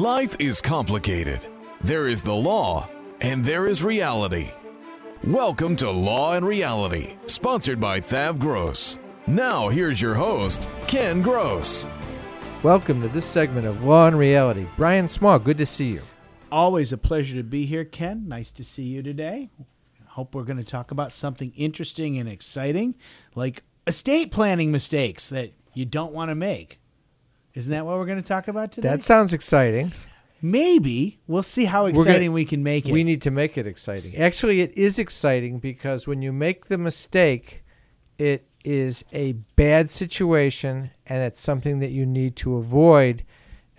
Life is complicated. There is the law, and there is reality. Welcome to Law and Reality, sponsored by Thav Gross. Now, here's your host, Ken Gross. Welcome to this segment of Law and Reality. Brian Small, good to see you. Always a pleasure to be here, Ken. Nice to see you today. Hope we're going to talk about something interesting and exciting, like estate planning mistakes that you don't want to make. Isn't that what we're going to talk about today? That sounds exciting. Maybe. We'll see how gonna- exciting we can make it. We need to make it exciting. Actually, it is exciting because when you make the mistake, it is a bad situation and it's something that you need to avoid.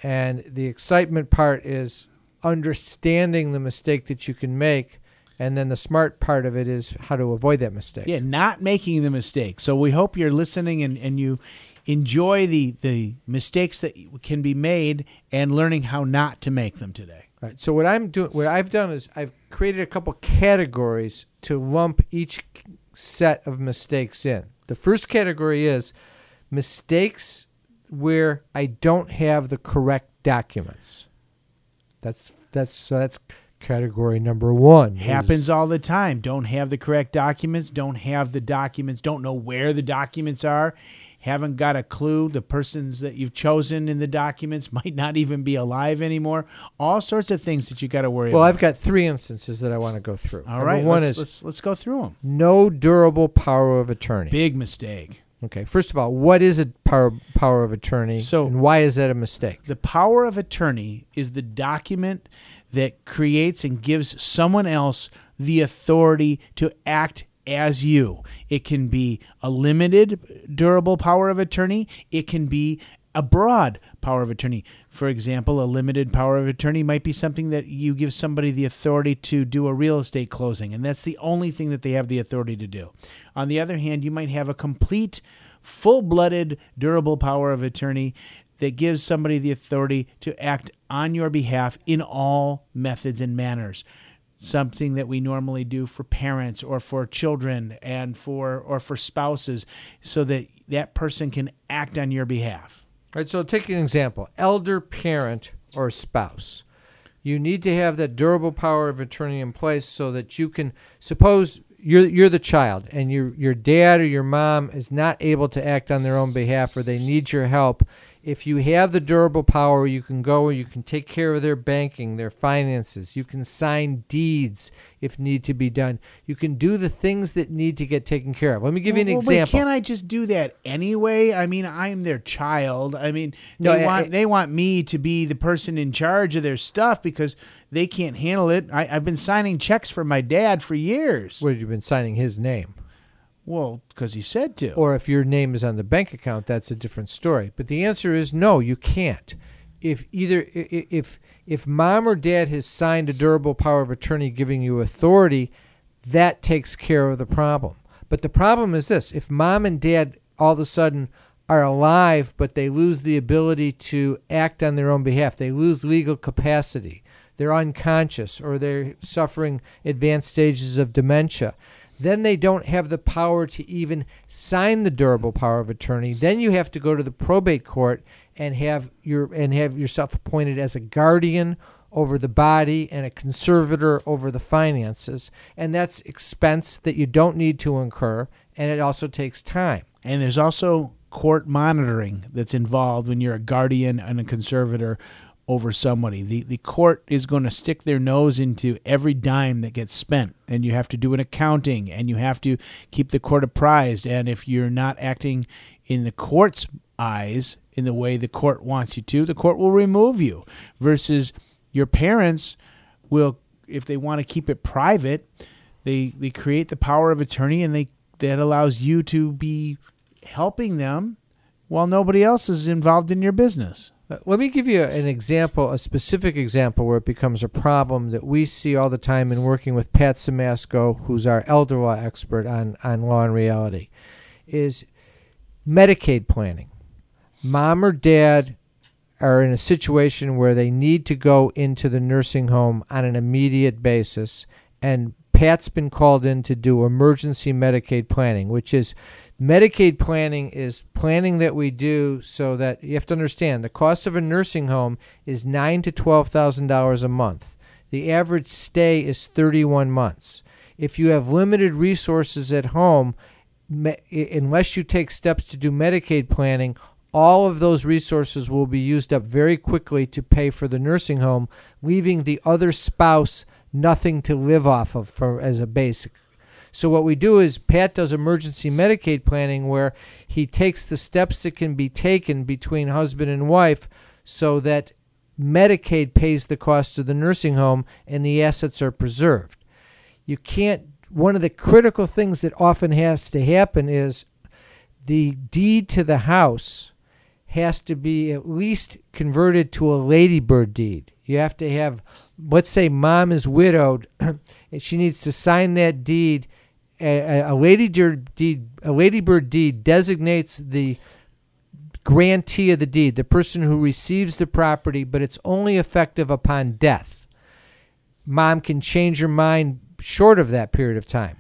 And the excitement part is understanding the mistake that you can make. And then the smart part of it is how to avoid that mistake. yeah, not making the mistake. So we hope you're listening and, and you enjoy the, the mistakes that can be made and learning how not to make them today. Right. So what I'm doing, what I've done is I've created a couple categories to lump each set of mistakes in. The first category is mistakes where I don't have the correct documents. That's that's so that's category number one. Happens all the time. Don't have the correct documents, don't have the documents, don't know where the documents are, haven't got a clue. The persons that you've chosen in the documents might not even be alive anymore. All sorts of things that you got to worry Well, about. Well, I've got three instances that I want to go through. all Number right, One let's, is let's, let's go through them. no durable power of attorney. Big mistake. Okay. First of all, what is a power power of attorney? So- and why is that a mistake? The power of attorney is the document that creates and gives someone else the authority to act as you. It can be a limited durable power of attorney, it can be a broad power of attorney. For example, a limited power of attorney might be something that you give somebody the authority to do a real estate closing, and that's the only thing that they have the authority to do. On the other hand, you might have a complete, full blooded, durable power of attorney that gives somebody the authority to act on your behalf in all methods and manners something that we normally do for parents or for children and for or for spouses so that that person can act on your behalf All right, so take an example elder parent or spouse. You need to have that durable power of attorney in place so that you can suppose you're you're the child and your your dad or your mom is not able to act on their own behalf or they need your help. If you have the durable power, you can go you can take care of their banking, their finances. You can sign deeds if need to be done. You can do the things that need to get taken care of. Let me give you an Well, example. Wait, can't I just do that anyway? I mean, I'm their child. I mean, they I- want I- they want me to be the person in charge of their stuff because they can't handle it. I, I've been signing checks for my dad for years. Where you've been signing his name. Well, because he said to. or if your name is on the bank account that's a different story. But the answer is no you can't. If either if if mom or dad has signed a durable power of attorney giving you authority that takes care of the problem. But the problem is this if mom and dad all of a sudden are alive but they lose the ability to act on their own behalf they lose legal capacity they're unconscious or they're suffering advanced stages of dementia then they don't have the power to even sign the durable power of attorney. Then you have to go to the probate court and have your and have yourself appointed as a guardian over the body and a conservator over the finances, and that's expense that you don't need to incur, and it also takes time. And there's also court monitoring that's involved when you're a guardian and a conservator over somebody. The the court is going to stick their nose into every dime that gets spent and you have to do an accounting and you have to keep the court apprised and if you're not acting in the court's eyes in the way the court wants you to, the court will remove you versus your parents will if they want to keep it private, they they create the power of attorney and they that allows you to be helping them while nobody else is involved in your business. Uh, Let me give you an example, a specific example where it becomes a problem that we see all the time in working with Pat Simasko, who's our elder law expert on, on law and reality, is Medicaid planning. Mom or dad are in a situation where they need to go into the nursing home on an immediate basis, and Pat's been called in to do emergency Medicaid planning, which is Medicaid planning is planning that we do so that you have to understand the cost of a nursing home is nine to twelve thousand dollars a month. The average stay is thirty-one months. If you have limited resources at home, me- unless you take steps to do Medicaid planning, all of those resources will be used up very quickly to pay for the nursing home, leaving the other spouse nothing to live off of for as a basic. So what we do is Pat does emergency Medicaid planning where he takes the steps that can be taken between husband and wife so that Medicaid pays the cost of the nursing home and the assets are preserved. You can't one of the critical things that often has to happen is the deed to the house has to be at least converted to a ladybird deed. You have to have, let's say, mom is widowed, and she needs to sign that deed. A, a ladybird deed, a ladybird deed designates the grantee of the deed, the person who receives the property, but it's only effective upon death. Mom can change her mind short of that period of time.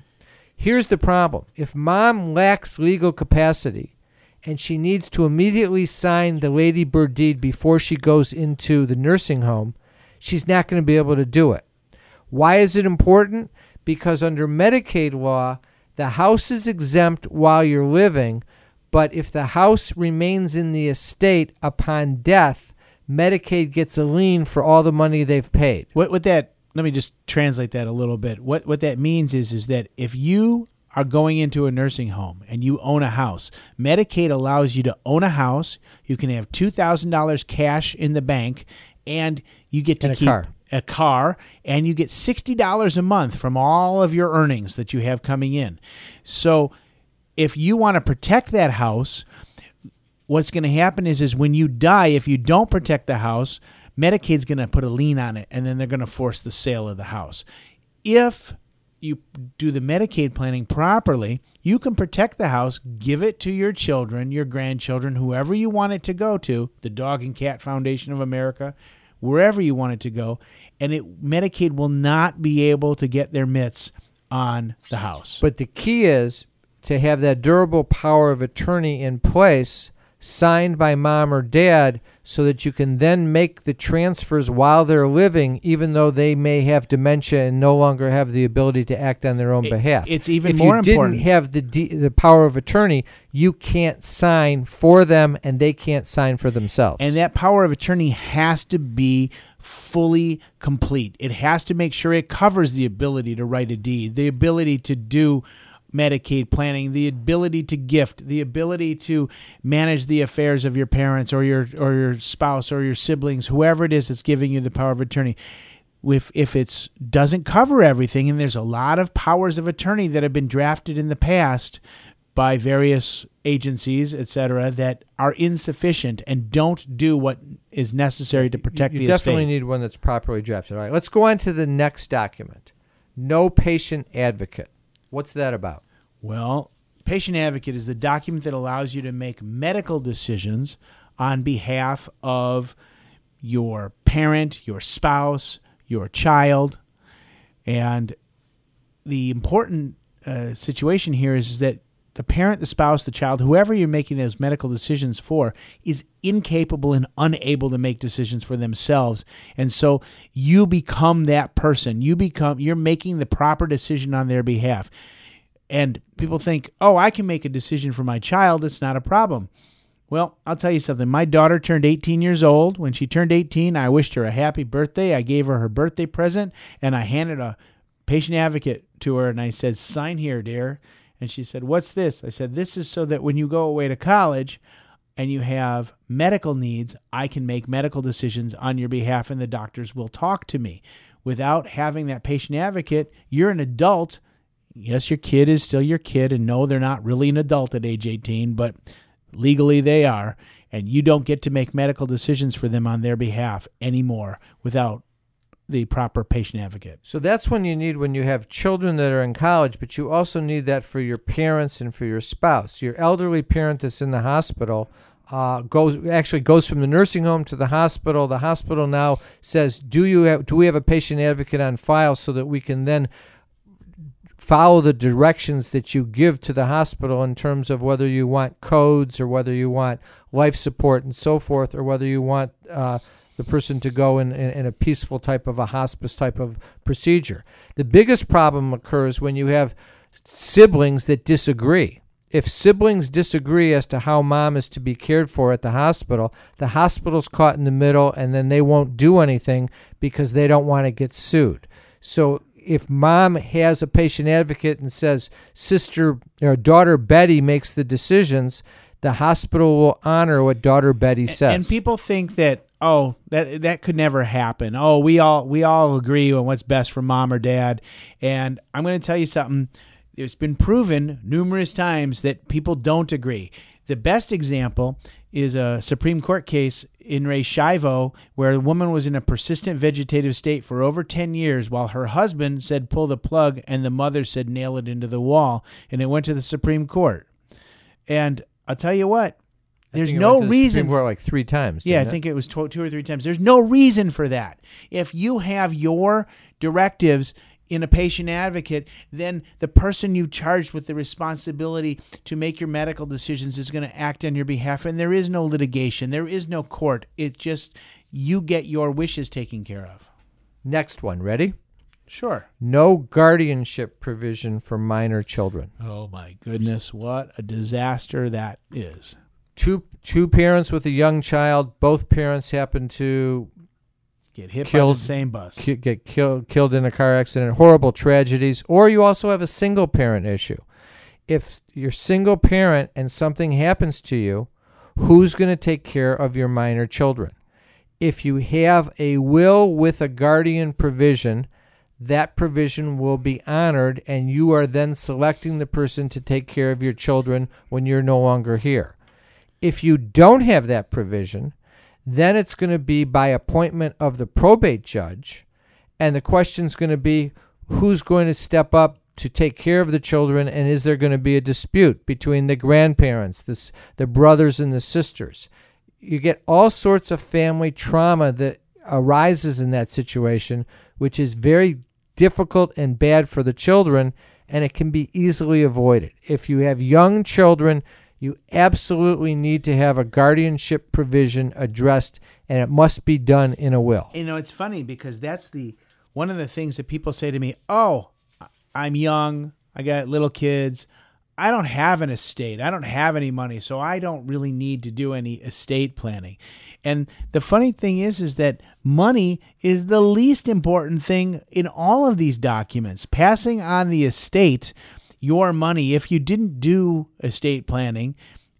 Here's the problem if mom lacks legal capacity and she needs to immediately sign the ladybird deed before she goes into the nursing home, she's not going to be able to do it. Why is it important? Because under Medicaid law, the house is exempt while you're living, but if the house remains in the estate upon death, Medicaid gets a lien for all the money they've paid. What what that let me just translate that a little bit. What what that means is is that if you are going into a nursing home and you own a house, Medicaid allows you to own a house. You can have two thousand dollars cash in the bank, and you get to And a keep car. a car, and you get sixty dollars a month from all of your earnings that you have coming in. So, if you want to protect that house, what's going to happen is is when you die, if you don't protect the house, Medicaid's going to put a lien on it, and then they're going to force the sale of the house. If you do the Medicaid planning properly, you can protect the house, give it to your children, your grandchildren, whoever you want it to go to, the Dog and Cat Foundation of America, wherever you want it to go, and it Medicaid will not be able to get their mitts on the house. But the key is to have that durable power of attorney in place, signed by mom or dad, so that you can then make the transfers while they're living, even though they may have dementia and no longer have the ability to act on their own It- behalf. it's even if more you important. didn't have the the power of attorney, you can't sign for them, and they can't sign for themselves. And that power of attorney has to be fully complete. It has to make sure it covers the ability to write a deed, the ability to do Medicaid planning, the ability to gift, the ability to manage the affairs of your parents or your or your spouse or your siblings, whoever it is that's giving you the power of attorney. If if it's doesn't cover everything, and there's a lot of powers of attorney that have been drafted in the past by various agencies, et cetera, that are insufficient and don't do what is necessary to protect the association. you the definitely estate. need one that's properly drafted. All right, let's go on to the next document. No patient advocate. What's that about? Well, patient advocate is the document that allows you to make medical decisions on behalf of your parent, your spouse, your child. And the important uh, situation here is, that the parent, the spouse, the child, whoever you're making those medical decisions for, is incapable and unable to make decisions for themselves. And so you become that person. You become, you're making the proper decision on their behalf. And people think, oh, I can make a decision for my child. It's not a problem. Well, I'll tell you something. My daughter turned 18 years old. When she turned 18, I wished her a happy birthday. I gave her her birthday present and I handed a patient advocate to her and I said, Sign here, dear. And she said, What's this? I said, This is so that when you go away to college and you have medical needs, I can make medical decisions on your behalf and the doctors will talk to me. Without having that patient advocate, you're an adult. Yes, your kid is still your kid, and no, they're not really an adult at age 18, but legally they are. And you don't get to make medical decisions for them on their behalf anymore without the proper patient advocate. So that's when you need when you have children that are in college, but you also need that for your parents and for your spouse. Your elderly parent that's in the hospital uh, goes actually goes from the nursing home to the hospital. The hospital now says, "Do you have, do we have a patient advocate on file so that we can then follow the directions that you give to the hospital in terms of whether you want codes or whether you want life support and so forth, or whether you want uh, the person to go in, in, in a peaceful type of a hospice type of procedure. The biggest problem occurs when you have siblings that disagree. If siblings disagree as to how mom is to be cared for at the hospital, the hospital's caught in the middle and then they won't do anything because they don't want to get sued. So if mom has a patient advocate and says sister or daughter Betty makes the decisions, the hospital will honor what daughter Betty says. And people think that oh that that could never happen. Oh, we all we all agree on what's best for mom or dad. And I'm going to tell you something. It's been proven numerous times that people don't agree. The best example is a Supreme Court case in re Schiavo where a woman was in a persistent vegetative state for over 10 years while her husband said pull the plug and the mother said nail it into the wall and it went to the Supreme Court. And I'll tell you what, there's no went to the Supreme reason Court like three times. yeah, I it? think it was tw- two or three times. There's no reason for that. If you have your directives in a patient advocate, then the person you charged with the responsibility to make your medical decisions is going to act on your behalf. And there is no litigation, there is no court. It's just you get your wishes taken care of. Next one, ready? Sure. No guardianship provision for minor children. Oh my goodness, what a disaster that is. Two two parents with a young child, both parents happen to Get hit by Killed- the same bus. ki- get killed killed in a car accident, horrible tragedies, or you also have a single parent issue. If you're single parent and something happens to you, who's going to take care of your minor children? If you have a will with a guardian provision, that provision will be honored and you are then selecting the person to take care of your children when you're no longer here. If you don't have that provision, then it's going to be by appointment of the probate judge. And the question is going to be who's going to step up to take care of the children, and is there going to be a dispute between the grandparents, the, s- the brothers, and the sisters? You get all sorts of family trauma that arises in that situation, which is very difficult and bad for the children, and it can be easily avoided. If you have young children, you absolutely need to have a guardianship provision addressed, and it must be done in a will. You know, it's funny because that's the one of the things that people say to me, "Oh, I'm young. I got little kids. I don't have an estate. I don't have any money, so I don't really need to do any estate planning." And the funny thing is is that money is the least important thing in all of these documents. Passing on the estate your money if you didn't do estate planning,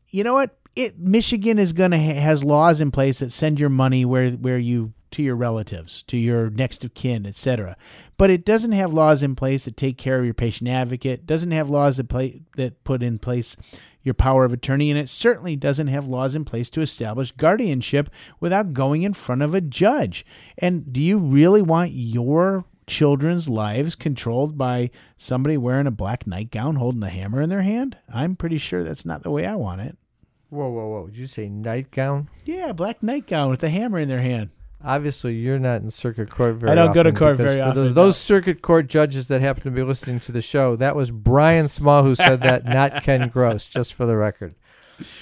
you know what? It Michigan is going to ha- has laws in place that send your money where where you to your relatives, to your next of kin, etc. But it doesn't have laws in place that take care of your patient advocate. Doesn't have laws that play that put in place your power of attorney, and it certainly doesn't have laws in place to establish guardianship without going in front of a judge. And do you really want your children's lives controlled by somebody wearing a black nightgown holding a hammer in their hand? I'm pretty sure that's not the way I want it. Whoa, whoa, whoa! Did you say nightgown? Yeah, black nightgown with a hammer in their hand. Obviously, you're not in circuit court very I don't go to often court very for Those, often, those no. circuit court judges that happen to be listening to the show, that was Brian Small who said that, not Ken Gross, just for the record.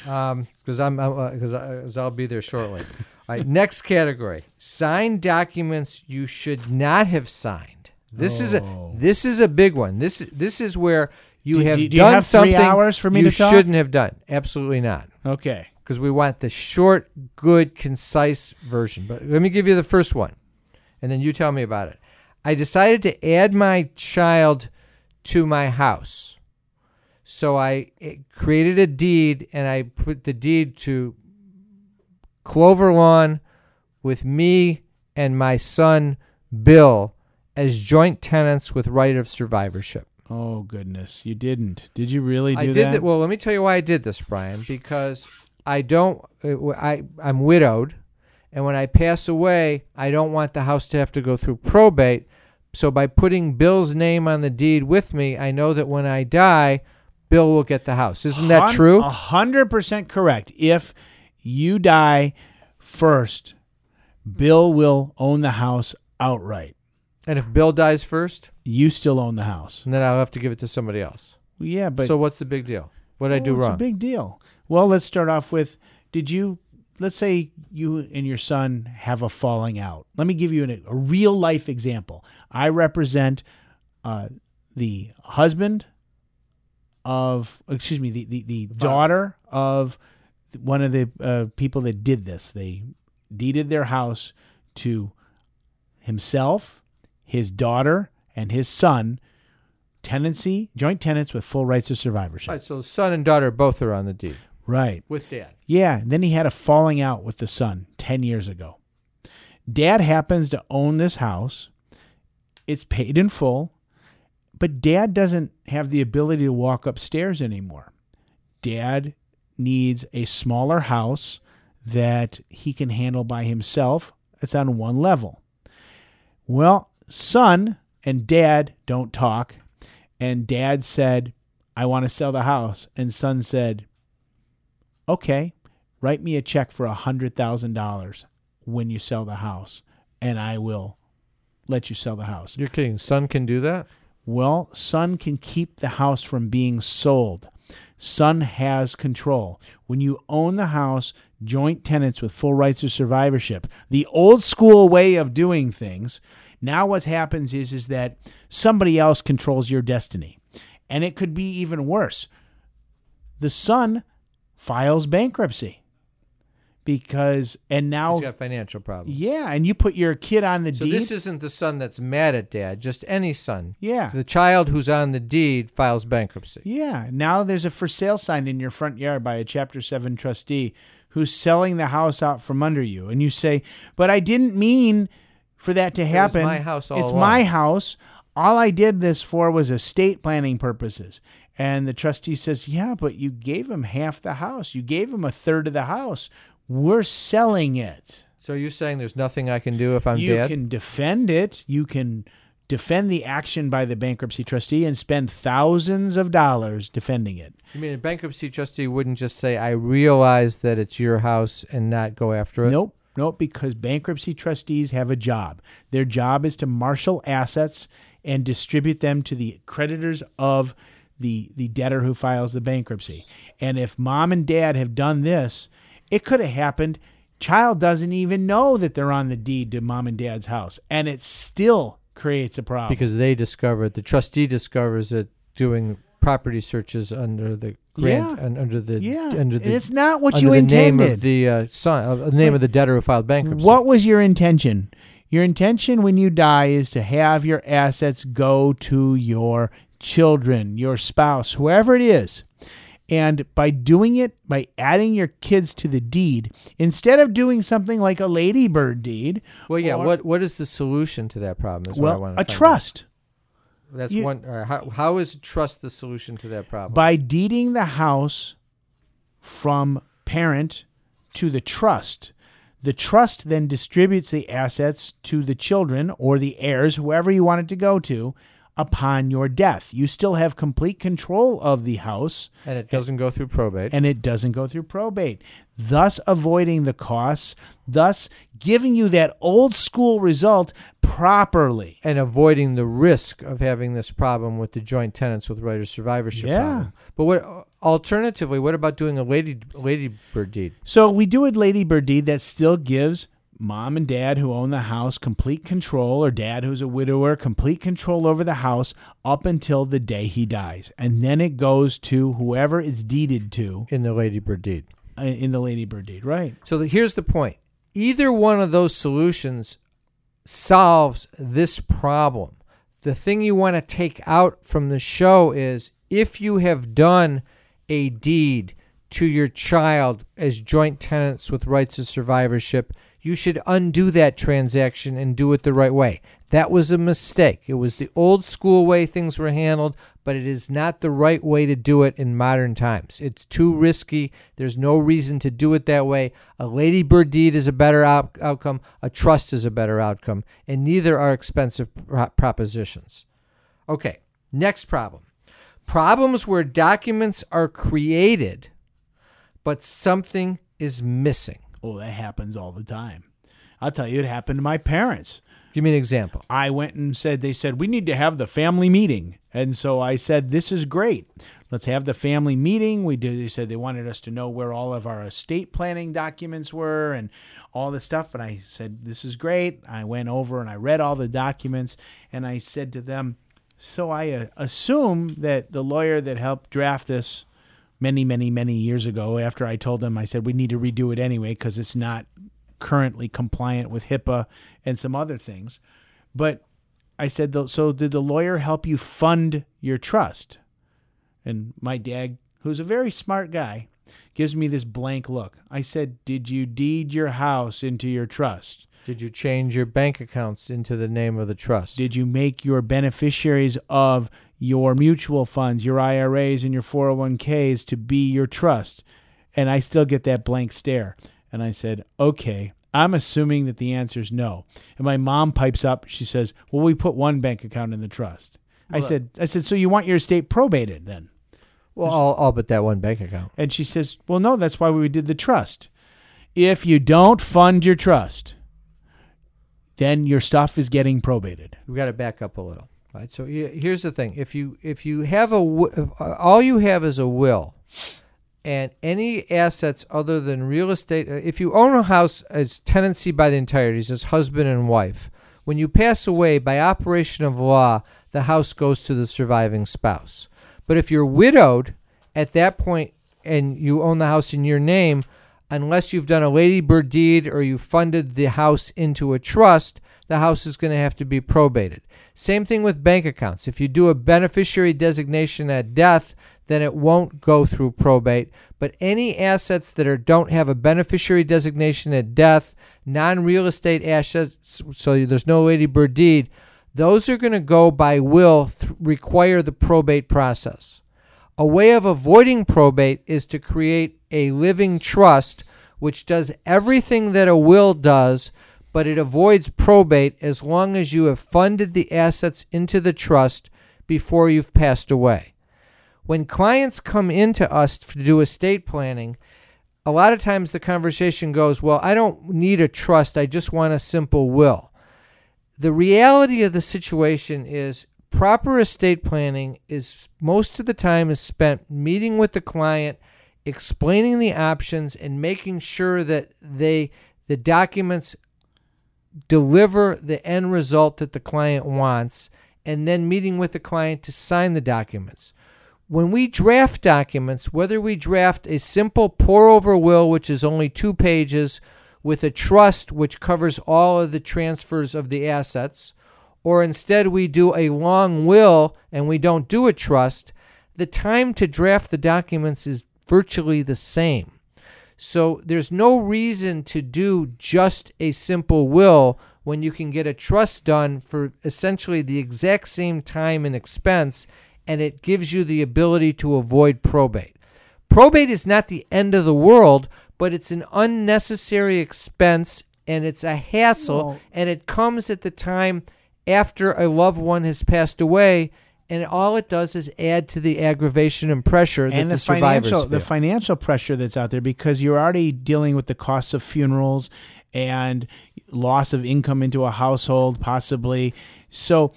Um, because I'm because uh, because I'll be there shortly. All right, next category: signed documents you should not have signed. This is a Oh. this is a big one. This this is where you Do- have do- do you done have three something hours for me you to talk? shouldn't have done. Absolutely not Okay. because we want the short, good, concise version. But let me give you the first one, and then you tell me about it. I decided to add my child to my house. So I eh, created a deed and I put the deed to Clover Lawn with me and my son Bill as joint tenants with right of survivorship. Oh goodness, you didn't. Did you really do I did that? that. Well, let me tell you why I did this, Brian. Because I don't. uh, I I'm widowed, and when I pass away, I don't want the house to have to go through probate. So by putting Bill's name on the deed with me, I know that when I die, Bill will get the house. Isn't that true? A hundred percent correct. If you die first, Bill will own the house outright. And if Bill dies first, you still own the house. And then I'll have to give it to somebody else. Yeah, but so what's the big deal? What did I do Oh, it's wrong? a big deal. Well, let's start off with did you let's say you and your son have a falling out. Let me give you an, a real life example. I represent uh, the husband of excuse me the the, the daughter of one of the uh, people that did this. They deeded their house to himself, his daughter, and his son. Tenancy, joint tenants with full rights of survivorship. All right, so son and daughter both are on the deed Right. with dad. Yeah. and Then he had a falling out with the son 10 years ago. Dad happens to own this house. It's paid in full, but dad doesn't have the ability to walk upstairs anymore. Dad needs a smaller house that he can handle by himself. It's on one level. Well, son and dad don't talk. And dad said, I want to sell the house. And son said, okay, write me a check for a hundred thousand dollars when you sell the house, and I will let you sell the house. You're kidding. Son can do that? Well, son can keep the house from being sold. Son has control. When you own the house, joint tenants with full rights of survivorship, the old school way of doing things, now what happens is is that somebody else controls your destiny. And it could be even worse. The son files bankruptcy. Because and now He's got financial problems. yeah, and you put your kid on the deed. So deed. this isn't the son that's mad at dad, just any son. yeah. The child who's on the deed files bankruptcy. Yeah. Now there's a for sale sign in your front yard by a Chapter 7 trustee who's selling the house out from under you. And you say, But I didn't mean for that to happen. my house all It's along." my house. All I did this for was estate planning purposes. And the trustee says, Yeah, but you gave him half the house. You gave him a third of the house. We're selling it. So you're saying there's nothing I can do if I'm you dad? can defend it. You can defend the action by the bankruptcy trustee and spend thousands of dollars defending it. You mean a bankruptcy trustee wouldn't just say, I realize that it's your house and not go after it? Nope, nope, because bankruptcy trustees have a job. Their job is to marshal assets and distribute them to the creditors of the the debtor who files the bankruptcy. And if mom and dad have done this, it could have happened. Child doesn't even know that they're on the deed to mom and dad's house, and it still creates a problem. Because they discover it. The trustee discovers it doing property searches under the grant Yeah. and under the yeah, under and the it's not what you the intended. name of the uh, son, uh, the name of the debtor who filed bankruptcy. What was your intention? Your intention when you die is to have your assets go to your children, your spouse, whoever it is. And by doing it, by adding your kids to the deed, instead of doing something like a ladybird deed, Well, yeah. or- what what is the solution to that problem? Is what I well, want a find out. trust. That's you- one. right, how, how is trust the solution to that problem? By deeding the house from parent to the trust, the trust then distributes the assets to the children or the heirs, whoever you want it to go to, upon your death. You still have complete control of the house and it doesn't go through probate. and it doesn't go through probate, thus avoiding the costs, thus giving you that old school result properly. and avoiding the risk of having this problem with the joint tenants with right of survivorship. Yeah. problem. But what alternatively, what about doing a lady ladybird deed? So we do a ladybird deed that still gives mom and dad who own the house complete control, or dad who's a widower complete control over the house up until the day he dies, and then it goes to whoever it's deeded to in the ladybird deed. uh, in the ladybird deed. Right? So the, here's the point: either one of those solutions solves this problem. The thing you want to take out from the show is if you have done a deed to your child as joint tenants with rights of survivorship, you should undo that transaction and do it the right way. That was a mistake. It was the old school way things were handled, but it is not the right way to do it in modern times. It's too risky. There's no reason to do it that way. A ladybird deed is a better out- outcome, a trust is a better outcome, and neither are expensive pro- propositions. Okay, next problem. Problems where documents are created, but something is missing. Oh, that happens all the time. I'll tell you, it happened to my parents. Give me an example. I went and said, they said, we need to have the family meeting. And so I said, this is great. Let's have the family meeting. We did, they said they wanted us to know where all of our estate planning documents were and all this stuff. And I said, this is great. I went over and I read all the documents and I said to them, so I uh, assume that the lawyer that helped draft this many, many, many years ago, after I told them, I said, we need to redo it anyway because it's not currently compliant with HIPAA and some other things. But I said, so did the lawyer help you fund your trust? And my dad, who's a very smart guy, gives me this blank look. I said, Did you deed your house into your trust? Did you change your bank accounts into the name of the trust? Did you make your beneficiaries of your mutual funds, your IRAs, and your 401ks to be your trust? And I still get that blank stare. And I said, okay, I'm assuming that the answer is no. And my mom pipes up. She says, well, we put one bank account in the trust. I said, I said, so you want your estate probated then? Well, all, all but that one bank account. And she says, well, no, that's why we did the trust. If you don't fund your trust, then your stuff is getting probated. We've got to back up a little. Right. So here's the thing: if you if you have a all you have is a will, and any assets other than real estate, uh, if you own a house as tenancy by the entireties, as husband and wife, when you pass away by operation of law, the house goes to the surviving spouse. But if you're widowed at that point and you own the house in your name, unless you've done a ladybird deed or you funded the house into a trust, the house is going to have to be probated. Same thing with bank accounts. If you do a beneficiary designation at death, then it won't go through probate. But any assets that are, don't have a beneficiary designation at death, non real estate assets, so there's no ladybird deed, those are going to go by will, th- require the probate process. A way of avoiding probate is to create a living trust which does everything that a will does, but it avoids probate as long as you have funded the assets into the trust before you've passed away. When clients come into us to do estate planning, a lot of times the conversation goes, Well, I don't need a trust, I just want a simple will. The reality of the situation is proper estate planning is most of the time is spent meeting with the client explaining the options and making sure that they the documents deliver the end result that the client wants and then meeting with the client to sign the documents when we draft documents whether we draft a simple pour over will which is only 2 pages with a trust which covers all of the transfers of the assets or instead we do a long will and we don't do a trust, the time to draft the documents is virtually the same. So there's no reason to do just a simple will when you can get a trust done for essentially the exact same time and expense, and it gives you the ability to avoid probate. Probate is not the end of the world, but it's an unnecessary expense and it's a hassle, well, and it comes at the time after a loved one has passed away and all it does is add to the aggravation and pressure and the, the survivors financial feel. the financial pressure that's out there because you're already dealing with the costs of funerals and loss of income into a household possibly so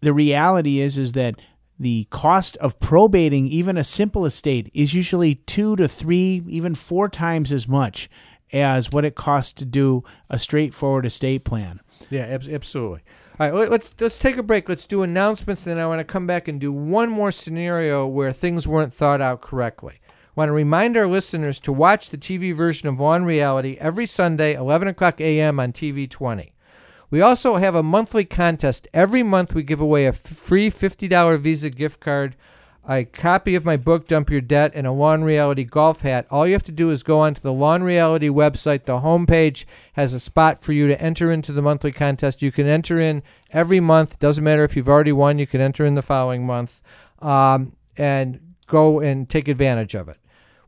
the reality is is that the cost of probating even a simple estate is usually 2 to 3 even 4 times as much as what it costs to do a straightforward estate plan yeah absolutely all right, let's let's take a break. Let's do announcements, then I want to come back and do one more scenario where things weren't thought out correctly. I want to remind our listeners to watch the TV version of and Reality every Sunday, 11 o'clock a.m. on TV 20. We also have a monthly contest. Every month, we give away a free $50 Visa gift card a copy of my book, Dump Your Debt, and a Law and Reality golf hat. All you have to do is go onto the Lawn Reality website. The homepage has a spot for you to enter into the monthly contest. You can enter in every month. Doesn't matter if you've already won, you can enter in the following month um, and go and take advantage of it.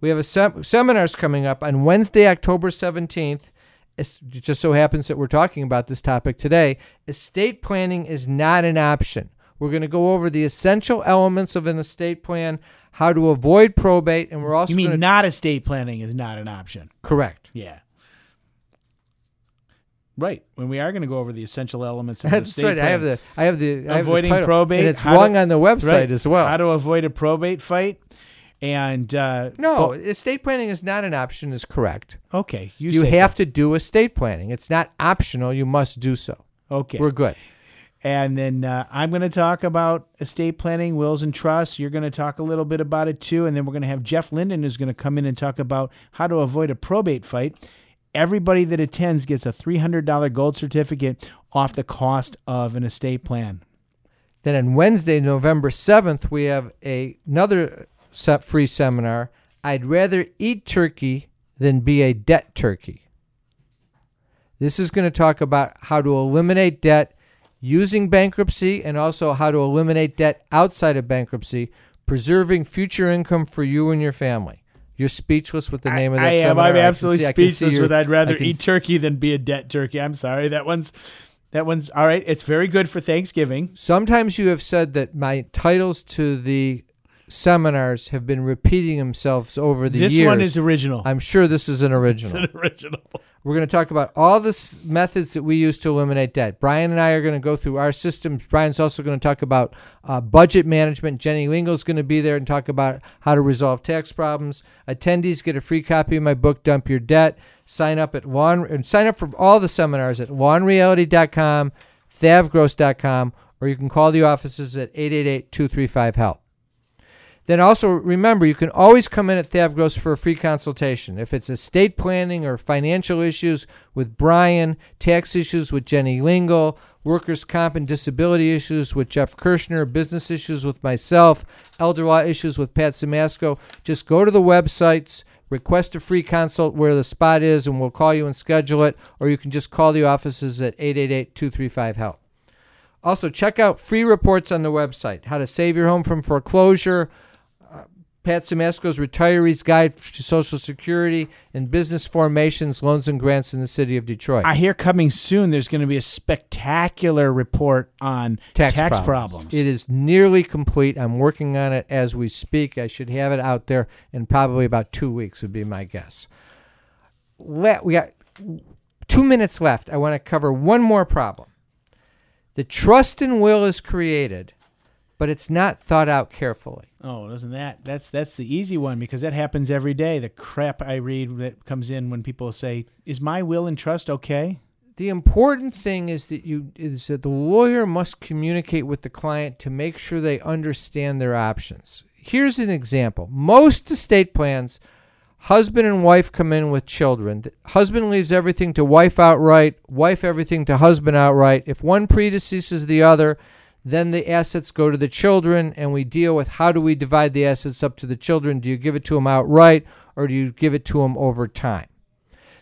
We have a sem- seminars coming up on Wednesday, October 17th. It just so happens that we're talking about this topic today. Estate planning is not an option. We're going to go over the essential elements of an estate plan, how to avoid probate, and we're also you mean gonna, not estate planning is not an option. Correct. Yeah. Right. When we are going to go over the essential elements of the That's estate right. I have the I have the I have the Avoiding probate, and it's to- wrong on the website Right. as well. How to avoid a probate fight. And uh, no, bo- estate planning is not an option. Is correct. okay, you, You have so. to do estate planning. It's not optional. You must do so. Okay. We're good. And then uh, I'm going to talk about estate planning, wills, and trusts. You're going to talk a little bit about it too. And then we're going to have Jeff Linden who's going to come in and talk about how to avoid a probate fight. Everybody that attends gets a $300 gold certificate off the cost of an estate plan. Then on Wednesday, November 7th, we have a, another free seminar. I'd rather eat turkey than be a debt turkey. This is going to talk about how to eliminate debt using bankruptcy and also how to eliminate debt outside of bankruptcy, preserving future income for you and your family. You're speechless with the name of that I seminar. I'm I can absolutely I see speechless your- with I'd rather eat s- turkey than be a debt turkey. I'm sorry. That one's that one's all right. It's very good for Thanksgiving. Sometimes you have said that my titles to the seminars have been repeating themselves over the this years. This one is original. I'm sure this is an it's original. an original. We're going to talk about all the s- methods that we use to eliminate debt. Brian and I are going to go through our systems. Brian's also going to talk about uh, budget management. Jenny Lingle is going to be there and talk about how to resolve tax problems. Attendees get a free copy of my book, Dump Your Debt. Sign up at lawn and sign up for all the seminars at lawnreality.com, thavgross.com, or you can call the offices at 888-235-HELP. Then also remember, you can always come in at Thav Gross for a free consultation. If it's estate planning or financial issues with Brian, tax issues with Jenny Lingle, workers' comp and disability issues with Jeff Kirshner, business issues with myself, elder law issues with Pat Simasko, just go to the websites, request a free consult where the spot is, and we'll call you and schedule it, or you can just call the offices at 888 235 HELP. Also, check out free reports on the website how to save your home from foreclosure, Pat Simasko's Retiree's Guide to Social Security, and Business Formations, Loans and Grants in the City of Detroit. I hear coming soon. There's going to be a spectacular report on tax, problems. It is nearly complete. I'm working on it as we speak. I should have it out there in probably about two weeks, would be my guess. We got two minutes left. I want to cover one more problem. The trust and will is created, but it's not thought out carefully. Oh, doesn't that? That's that's the easy one because that happens every day. The crap I read that comes in when people say, "Is my will and trust okay?" The important thing is that you is that the lawyer must communicate with the client to make sure they understand their options. Here's an example. Most estate plans husband and wife come in with children. Husband leaves everything to wife outright, wife everything to husband outright. If one predeceases the other, then the assets go to the children and we deal with how do we divide the assets up to the children? Do you give it to them outright or do you give it to them over time?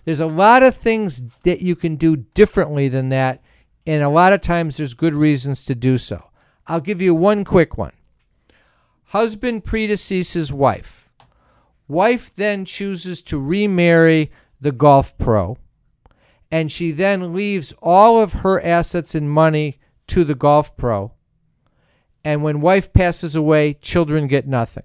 There's a lot of things that you can do differently than that, and a lot of times there's good reasons to do so. I'll give you one quick one. Husband predeceases wife. Wife then chooses to remarry the golf pro, and she then leaves all of her assets and money to the golf pro. And when wife passes away, children get nothing.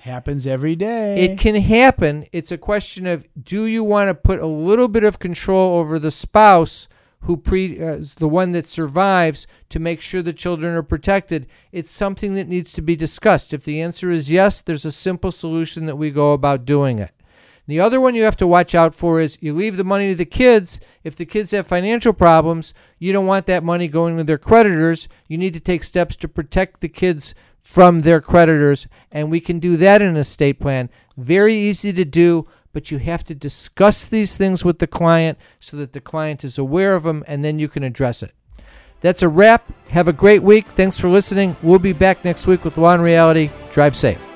Happens every day. It can happen. It's a question of do you want to put a little bit of control over the spouse who pre uh, the one that survives to make sure the children are protected. It's something that needs to be discussed. If the answer is yes, there's a simple solution that we go about doing it. The other one you have to watch out for is you leave the money to the kids. If the kids have financial problems, you don't want that money going to their creditors. You need to take steps to protect the kids from their creditors, and we can do that in an estate plan. Very easy to do, but you have to discuss these things with the client so that the client is aware of them, and then you can address it. That's a wrap. Have a great week. Thanks for listening. We'll be back next week with Law and Reality. Drive safe.